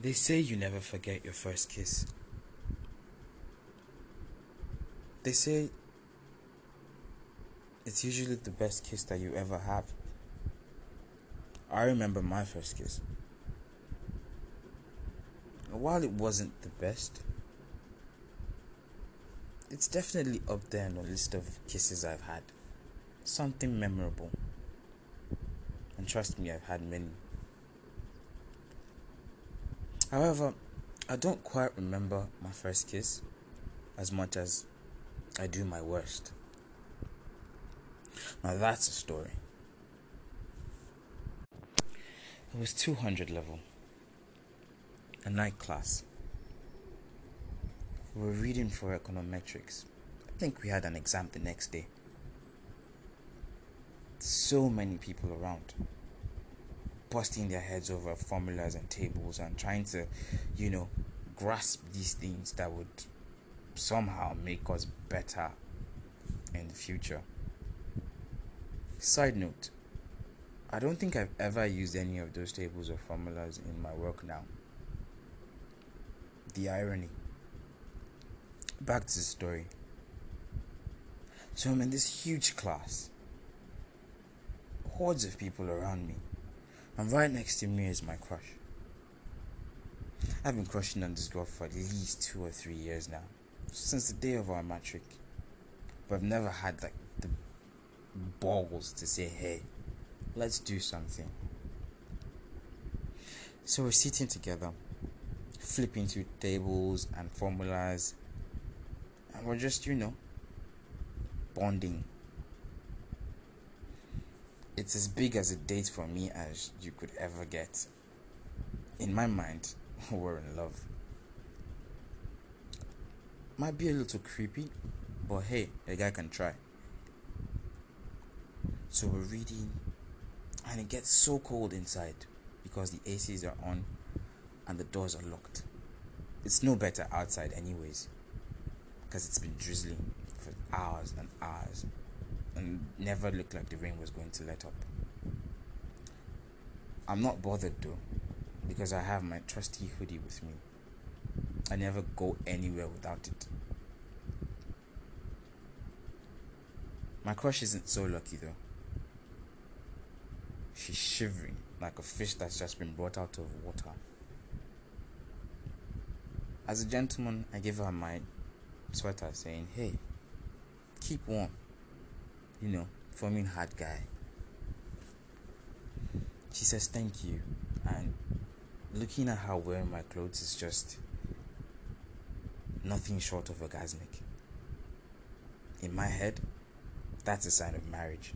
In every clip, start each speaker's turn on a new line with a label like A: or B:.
A: They say you never forget your first kiss. They say it's usually the best kiss that you ever have. I remember my first kiss. While it wasn't the best, it's definitely up there on the list of kisses I've had. Something memorable. And trust me, I've had many. However, I don't quite remember my first kiss as much as I do my worst. Now that's a story. It was 200 level, a night class. We were reading for econometrics. I think we had an exam the next day. So many people around busting their heads over formulas and tables and trying to, you know, grasp these things that would somehow make us better in the future. Side note I don't think I've ever used any of those tables or formulas in my work now. The irony. Back to the story. So I'm in this huge class, hordes of people around me. And right next to me is my crush. I've been crushing on this girl for at least two or three years now, since the day of our matric. But I've never had like the balls to say, hey, let's do something. So we're sitting together, flipping through tables and formulas, and we're just, you know, bonding it's as big as a date for me as you could ever get. In my mind, we're in love. Might be a little creepy, but hey, a guy can try. So we're reading, and it gets so cold inside because the ACs are on and the doors are locked. It's no better outside, anyways, because it's been drizzling for hours and hours and never looked like the rain was going to let up. I'm not bothered though, because I have my trusty hoodie with me. I never go anywhere without it. My crush isn't so lucky though. She's shivering like a fish that's just been brought out of water. As a gentleman, I give her my sweater saying, Hey, keep warm you know, forming hard guy. She says thank you, and looking at her wearing my clothes is just nothing short of orgasmic. In my head, that's a sign of marriage.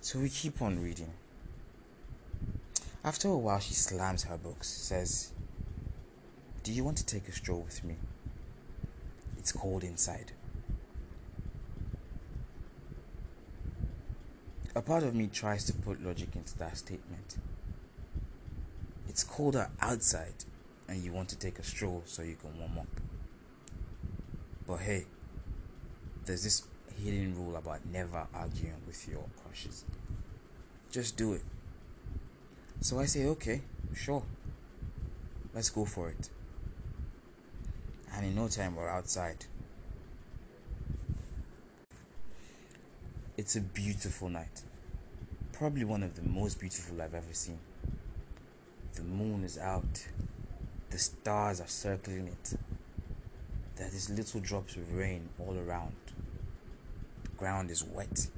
A: So we keep on reading. After a while, she slams her books, says, Do you want to take a stroll with me? It's cold inside. A part of me tries to put logic into that statement. It's colder outside, and you want to take a stroll so you can warm up. But hey, there's this hidden rule about never arguing with your crushes. Just do it. So I say, okay, sure. Let's go for it. And in no time, we're outside. It's a beautiful night. Probably one of the most beautiful I've ever seen. The moon is out. The stars are circling it. There are these little drops of rain all around. The ground is wet.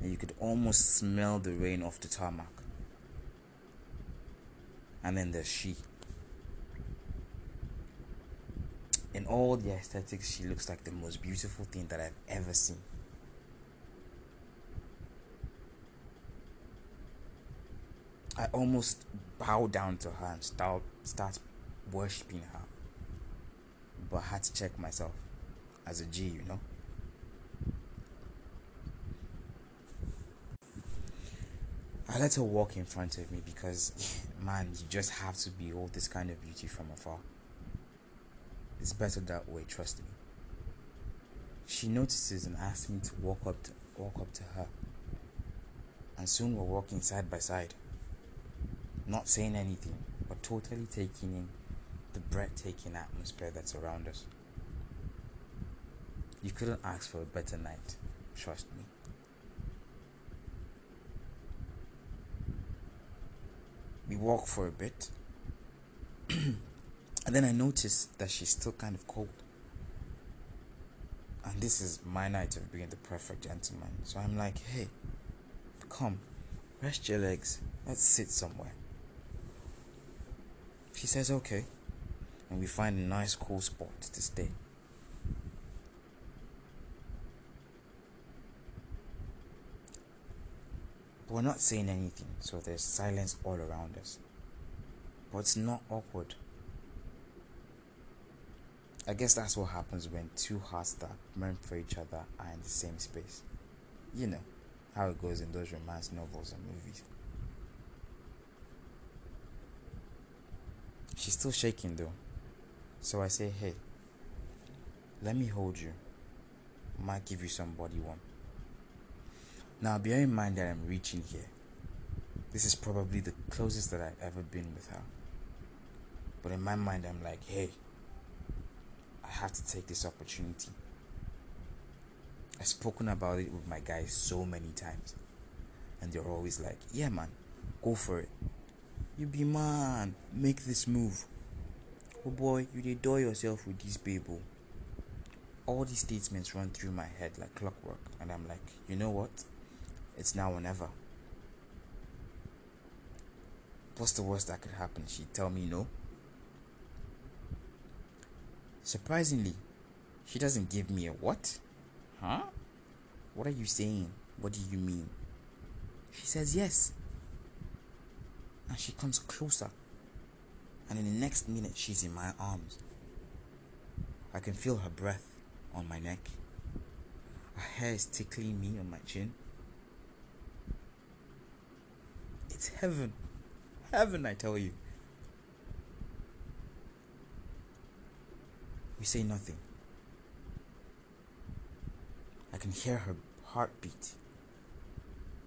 A: And you could almost smell the rain off the tarmac. And then there's she. In all the aesthetics, she looks like the most beautiful thing that I've ever seen. I almost bow down to her and start start worshipping her. But I had to check myself as a G, you know. I let her walk in front of me because, man, you just have to behold this kind of beauty from afar. It's better that way, trust me. She notices and asks me to walk up to walk up to her. And soon we're walking side by side. Not saying anything, but totally taking in the breathtaking atmosphere that's around us. You couldn't ask for a better night, trust me. We walk for a bit, and then I notice that she's still kind of cold. And this is my night of being the perfect gentleman. So I'm like, hey, come, rest your legs, let's sit somewhere. She says, okay. And we find a nice, cool spot to stay. But we're not saying anything, so there's silence all around us. But it's not awkward. I guess that's what happens when two hearts that meant for each other are in the same space. You know how it goes in those romance novels and movies. She's still shaking though. So I say, hey, let me hold you. Might give you some body warm. Now bear in mind that I'm reaching here. This is probably the closest that I've ever been with her. But in my mind, I'm like, hey, I have to take this opportunity. I've spoken about it with my guys so many times. And they're always like, yeah, man, go for it. You be man, make this move. Oh boy, you do yourself with this people. Oh. All these statements run through my head like clockwork, and I'm like, you know what? It's now or never. What's the worst that could happen? She'd tell me no. Surprisingly, she doesn't give me a what? Huh? What are you saying? What do you mean? She says yes. And she comes closer. And in the next minute, she's in my arms. I can feel her breath on my neck. Her hair is tickling me on my chin. It's heaven. Heaven, I tell you. We say nothing. I can hear her heartbeat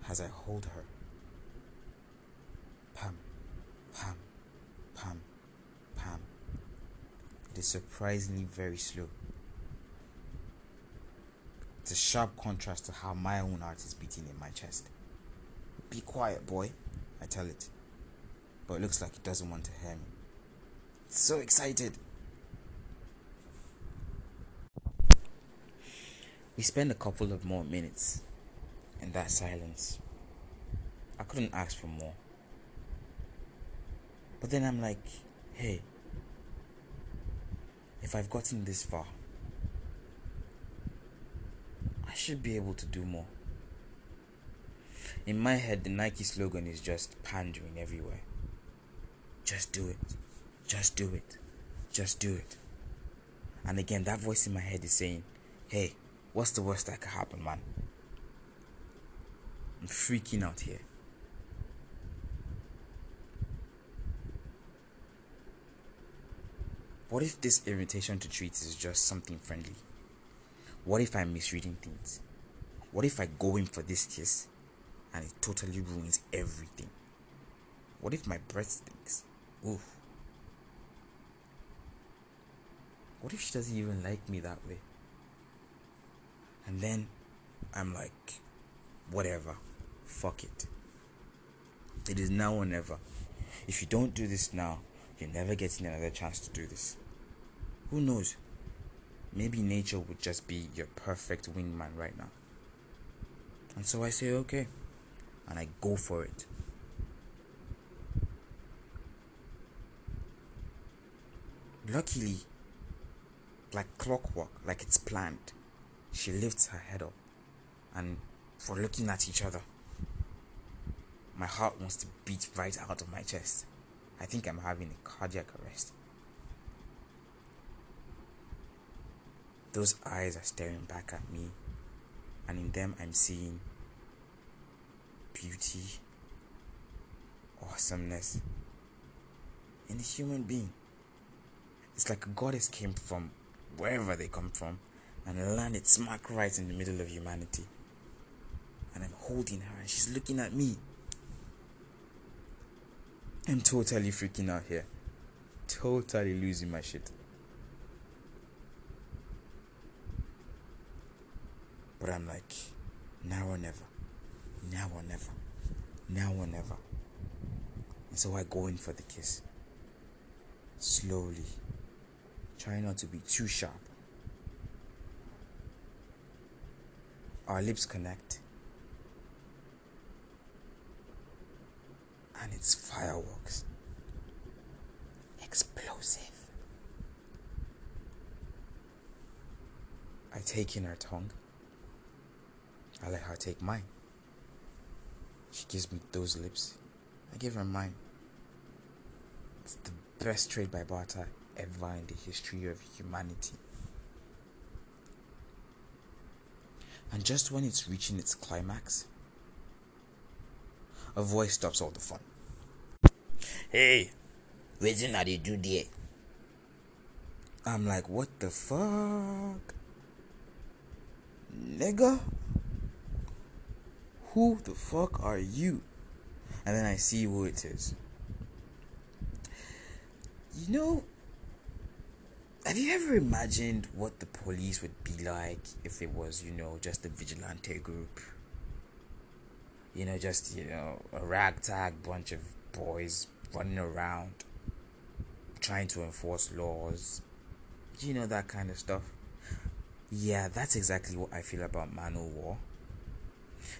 A: as I hold her. Is surprisingly very slow. It's a sharp contrast to how my own heart is beating in my chest. Be quiet, boy. I tell it. But it looks like it doesn't want to hear me. It's so excited. We spend a couple of more minutes in that silence. I couldn't ask for more. But then I'm like, hey, if I've gotten this far, I should be able to do more. In my head, the Nike slogan is just pandering everywhere. Just do it. Just do it. Just do it. And again, that voice in my head is saying, hey, what's the worst that could happen, man? I'm freaking out here. What if this invitation to treat is just something friendly? What if I'm misreading things? What if I go in for this kiss and it totally ruins everything. What if my breath stinks? Oof. What if she doesn't even like me that way? And then I'm like, whatever, fuck it. It is now or never. If you don't do this now, you're never getting another chance to do this. Who knows? Maybe nature would just be your perfect wingman right now. And so I say, okay and I go for it. Luckily, like clockwork, like it's planned, she lifts her head up and for looking at each other. My heart wants to beat right out of my chest. I think I'm having a cardiac arrest. Those eyes are staring back at me, and in them I'm seeing beauty, awesomeness in a human being. It's like a goddess came from wherever they come from and landed smack right in the middle of humanity. And I'm holding her and she's looking at me. I'm totally freaking out here. Totally losing my shit. But I'm like, now or never. Now or never. Now or never. And so I go in for the kiss. Slowly. Try not to be too sharp. Our lips connect. And it's fireworks. Explosive. I take in her tongue. I let her take mine. She gives me those lips. I give her mine. It's the best trade by barter ever in the history of humanity. And just when it's reaching its climax, a voice stops all the fun.
B: Hey, wetin I dey do there?
A: I'm like, what the fuck? Nigga? Who the fuck are you? And then I see who it is. You know, have you ever imagined what the police would be like if it was, you know, just a vigilante group? You know, just, you know, a ragtag bunch of boys running around trying to enforce laws. You know, that kind of stuff. Yeah, that's exactly what I feel about Manowar.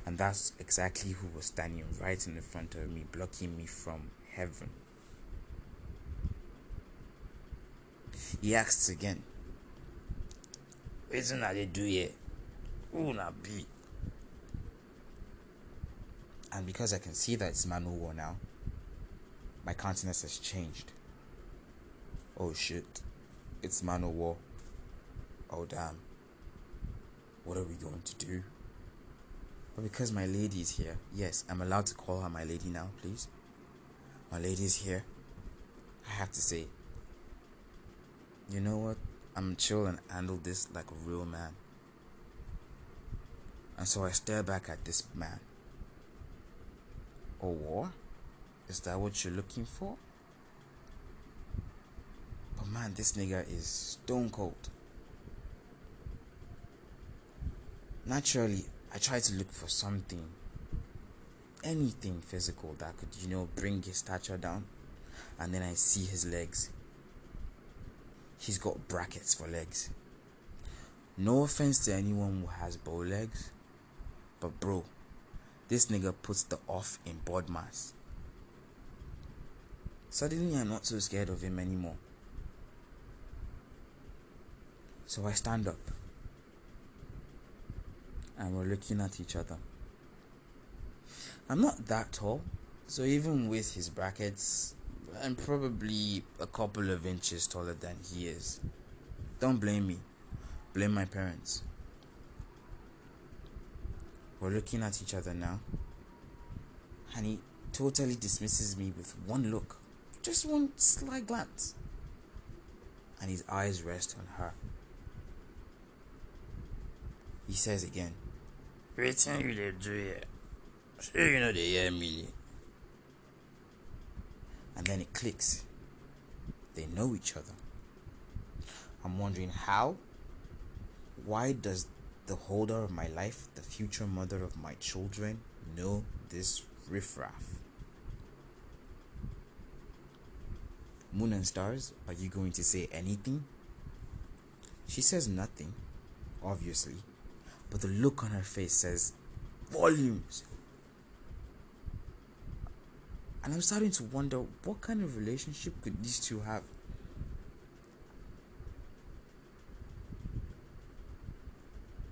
A: And that's exactly who was standing right in the front of me, blocking me from heaven. He asks again,
B: Wetin I dey do here? Who na be?
A: and because I can see that it's Manowar now, my countenance has changed. Oh shit, it's man o' war. Oh damn. What are we going to do? But because my lady is here, yes, I'm allowed to call her my lady now, please. My lady is here. I have to say, you know what? I'm chill and handle this like a real man. And so I stare back at this man. Oh, war? Is that what you're looking for? But man, this nigga is stone cold. Naturally, I try to look for something, anything physical that could, you know, bring his stature down. And then I see his legs. He's got brackets for legs. No offense to anyone who has bow legs, but bro, this nigga puts the off in bod mass. Suddenly, I'm not so scared of him anymore. So I stand up and we're looking at each other. I'm not that tall, so even with his brackets, I'm probably a couple of inches taller than he is. Don't blame me, blame my parents. We're looking at each other now, and he totally dismisses me with one look, just one slight glance, and his eyes rest on her. He says again,
B: Wetin you dey do here? Shey you know dey hear me?
A: and then it clicks. They know each other. I'm wondering how? Why does the holder of my life, the future mother of my children, know this riffraff? Moon and stars, are you going to say anything? She says nothing, obviously, but the look on her face says volumes. And I'm starting to wonder what kind of relationship could these two have?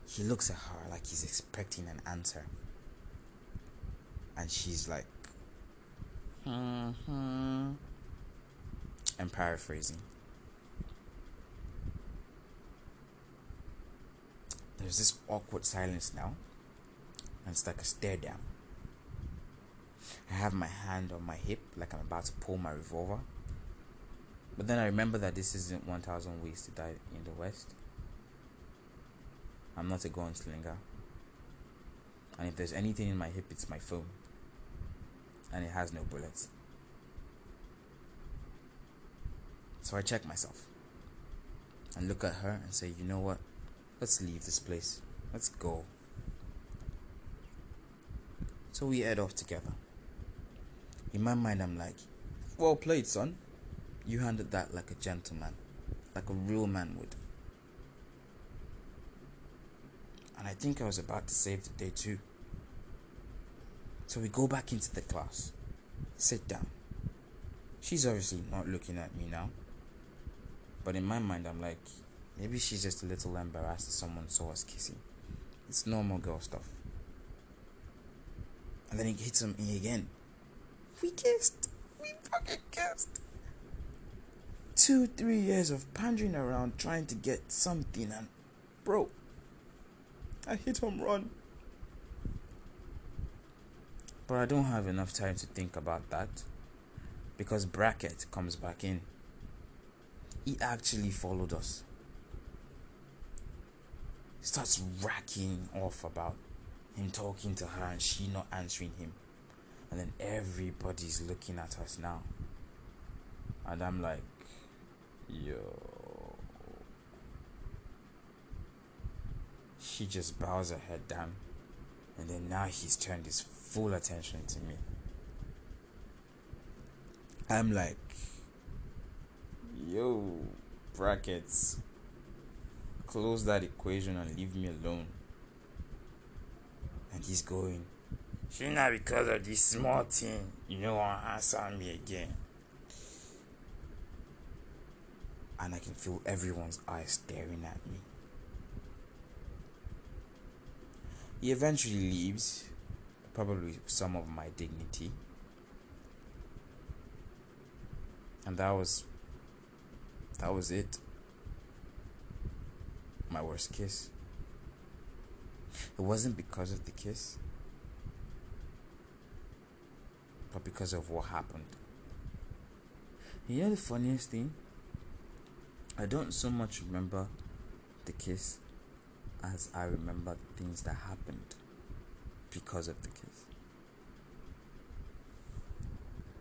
A: He looks at her like he's expecting an answer. And she's like, hmm. I'm paraphrasing. There's this awkward silence now, and it's like a stare down. I have my hand on my hip like I'm about to pull my revolver. But then I remember that this isn't 1000 Ways to Die in the West. I'm not a gun slinger. And if there's anything in my hip, it's my phone. And it has no bullets. So I check myself and look at her and say, you know what? Let's leave this place. Let's go. So we head off together. In my mind, I'm like, well played, son. You handled that like a gentleman, like a real man would. And I think I was about to save the day too. So we go back into the class, sit down. She's obviously not looking at me now. But in my mind, I'm like, maybe she's just a little embarrassed that someone saw us kissing. It's normal girl stuff. And then it hits on me again. We kissed. We fucking kissed. Two, three years of pandering around trying to get something, and bro, I hit home run. But I don't have enough time to think about that because bracket comes back in. He actually followed us. Starts racking off about him talking to her and she not answering him. And then everybody's looking at us now. And I'm like, yo. She just bows her head down. And then now he's turned his full attention to me. I'm like, yo, brackets, close that equation and leave me alone and he's going.
B: She not because of this small thing, you know, want answer me again.
A: And I can feel everyone's eyes staring at me. He eventually leaves, probably some of my dignity. And that was that was it. My worst kiss. It wasn't because of the kiss, but because of what happened. You know the funniest thing? I don't so much remember the kiss as I remember things that happened because of the kiss.